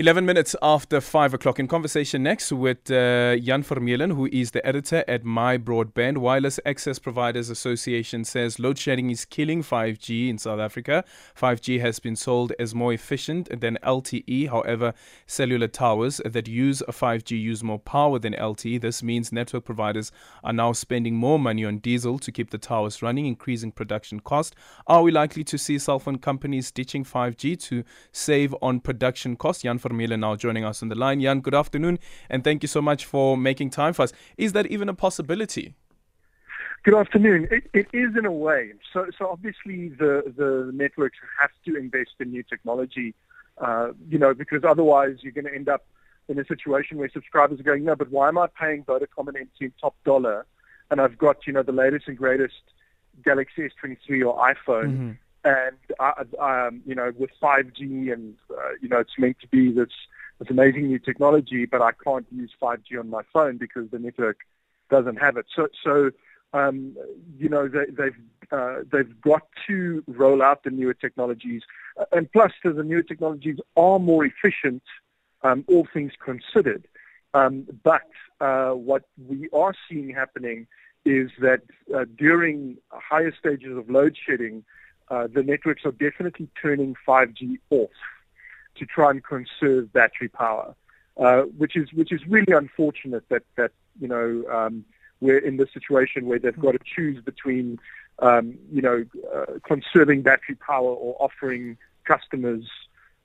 11 minutes after 5 o'clock. In conversation next with uh, Jan Vermeulen, who is the editor at My Broadband. Wireless Access Providers Association says load shedding is killing 5G in South Africa. 5G has been sold as more efficient than LTE. However, cellular towers that use 5G use more power than LTE. This means network providers are now spending more money on diesel to keep the towers running, increasing production cost. Are we likely to see cell phone companies ditching 5G to save on production costs? Jan Vermeulen now joining us on the line. Jan, good afternoon, and thank you so much for making time for us. Is that even a possibility? Good afternoon. It, it is in a way. So, so obviously the, the networks have to invest in new technology, uh, you know, because otherwise you're going to end up in a situation where subscribers are going, no, but why am I paying Vodacom and MTN top dollar, and I've got you know the latest and greatest Galaxy S23 or iPhone. And uh, um, you know with 5G and uh, you know it's meant to be this this amazing new technology, but I can't use 5G on my phone because the network doesn't have it. So so um, you know they, they've uh, they've got to roll out the newer technologies, uh, and plus the newer technologies are more efficient, um, all things considered. Um, but uh, what we are seeing happening is that uh, during higher stages of load shedding, uh, the networks are definitely turning 5G off to try and conserve battery power, uh, which is which is really unfortunate that that you know um, we're in this situation where they've got to choose between um, you know uh, conserving battery power or offering customers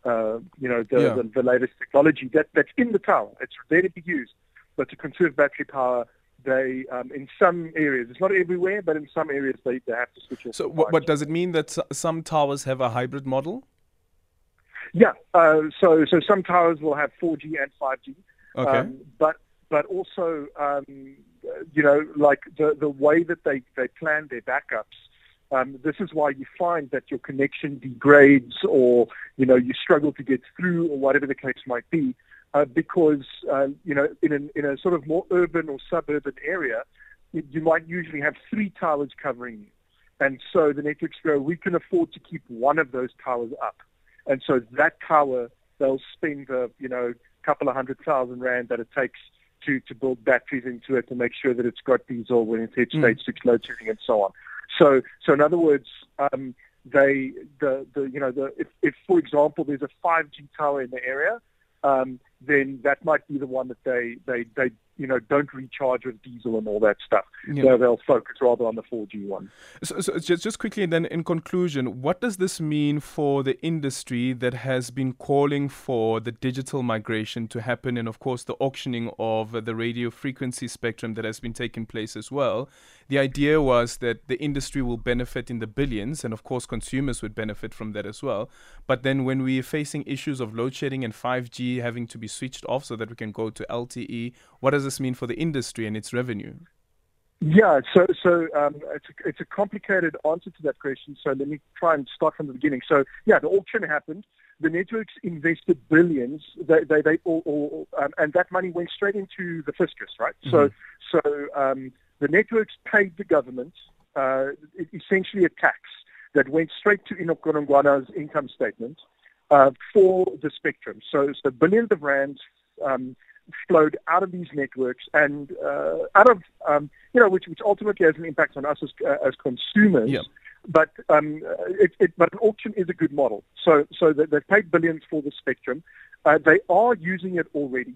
uh, you know the, yeah. the, the latest technology that that's in the tower. It's there to be used, but to conserve battery power they um, in some areas it's not everywhere but in some areas they, they have to switch off so what, what, does it mean that some towers have a hybrid model? Yeah uh, so so some towers will have 4g and 5g okay. Um, but but also um, you know like the the way that they they plan their backups um, this is why you find that your connection degrades or you know you struggle to get through or whatever the case might be uh, because uh, you know in, an, in a sort of more urban or suburban area, you might usually have three towers covering you, and so the networks go, we can afford to keep one of those towers up, and so that tower they'll spend a you know couple of hundred thousand rand that it takes to to build batteries into it to make sure that it's got diesel when it hits mm. stage six load shedding and so on. So so in other words. Um, they the the you know the if, if for example there's a 5G tower in the area um, then that might be the one that they, they, they you know, don't recharge with diesel and all that stuff. Yeah. So they'll focus rather on the 4G one. So, so just, just quickly, then, in conclusion, what does this mean for the industry that has been calling for the digital migration to happen and, of course, the auctioning of the radio frequency spectrum that has been taking place as well? The idea was that the industry will benefit in the billions, and, of course, consumers would benefit from that as well. But then, when we're facing issues of load shedding and 5G having to be switched off so that we can go to LTE, what does this mean for the industry and its revenue? Yeah, so so um, it's a, it's a complicated answer to that question. So let me try and start from the beginning. So yeah, the auction happened. The networks invested billions. They they, they all, all um, and that money went straight into the fiscus, right? Mm-hmm. So so um, the networks paid the government uh, essentially a tax that went straight to Enoch Godongwana's income statement uh, for the spectrum. So so billions of rands. Um, flowed out of these networks and uh, out of um, you know which which ultimately has an impact on us as uh, as consumers. Yeah. But um, it, it, but an auction is a good model. So so they've paid billions for the spectrum. Uh, they are using it already,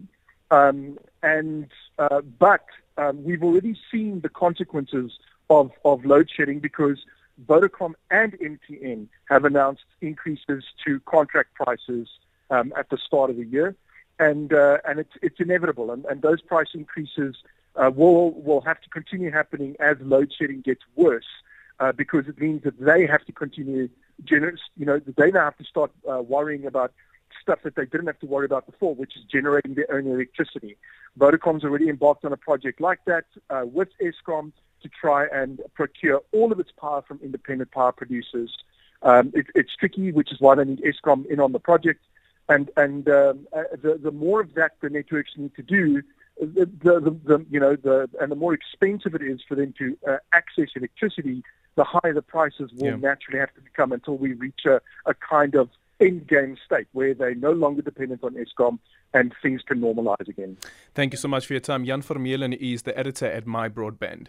um, and uh, but um, we've already seen the consequences of of load shedding because Vodacom and MTN have announced increases to contract prices um, at the start of the year. And uh, and it's it's inevitable, and, and those price increases uh, will will have to continue happening as load shedding gets worse, uh, because it means that they have to continue, gener- you know, they now have to start uh, worrying about stuff that they didn't have to worry about before, which is generating their own electricity. Vodacom's already embarked on a project like that uh, with Eskom to try and procure all of its power from independent power producers. Um, it, it's tricky, which is why they need Eskom in on the project and and um, uh, the the more of that the networks need to do, the, the, the, the you know the and the more expensive it is for them to uh, access electricity, the higher the prices will Yeah. naturally have to become until we reach a, a kind of end game state where they're no longer dependent on Eskom and things can normalize again. Thank you so much for your time. Jan Vermeulen is the editor at My Broadband.